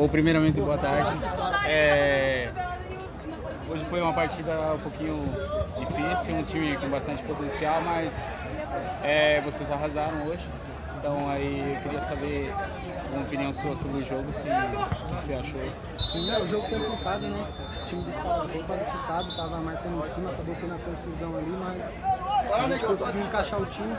Bom, primeiramente, boa tarde. É, Hoje foi uma partida um pouquinho difícil, um time com bastante potencial, mas é, vocês arrasaram hoje. Então aí eu queria saber uma opinião sua sobre o jogo, se, o que você achou. Sim, é um jogo complicado, né? O time dos caras bem qualificado, tava marcando em cima, acabou tendo a confusão ali, mas a gente conseguiu encaixar o time.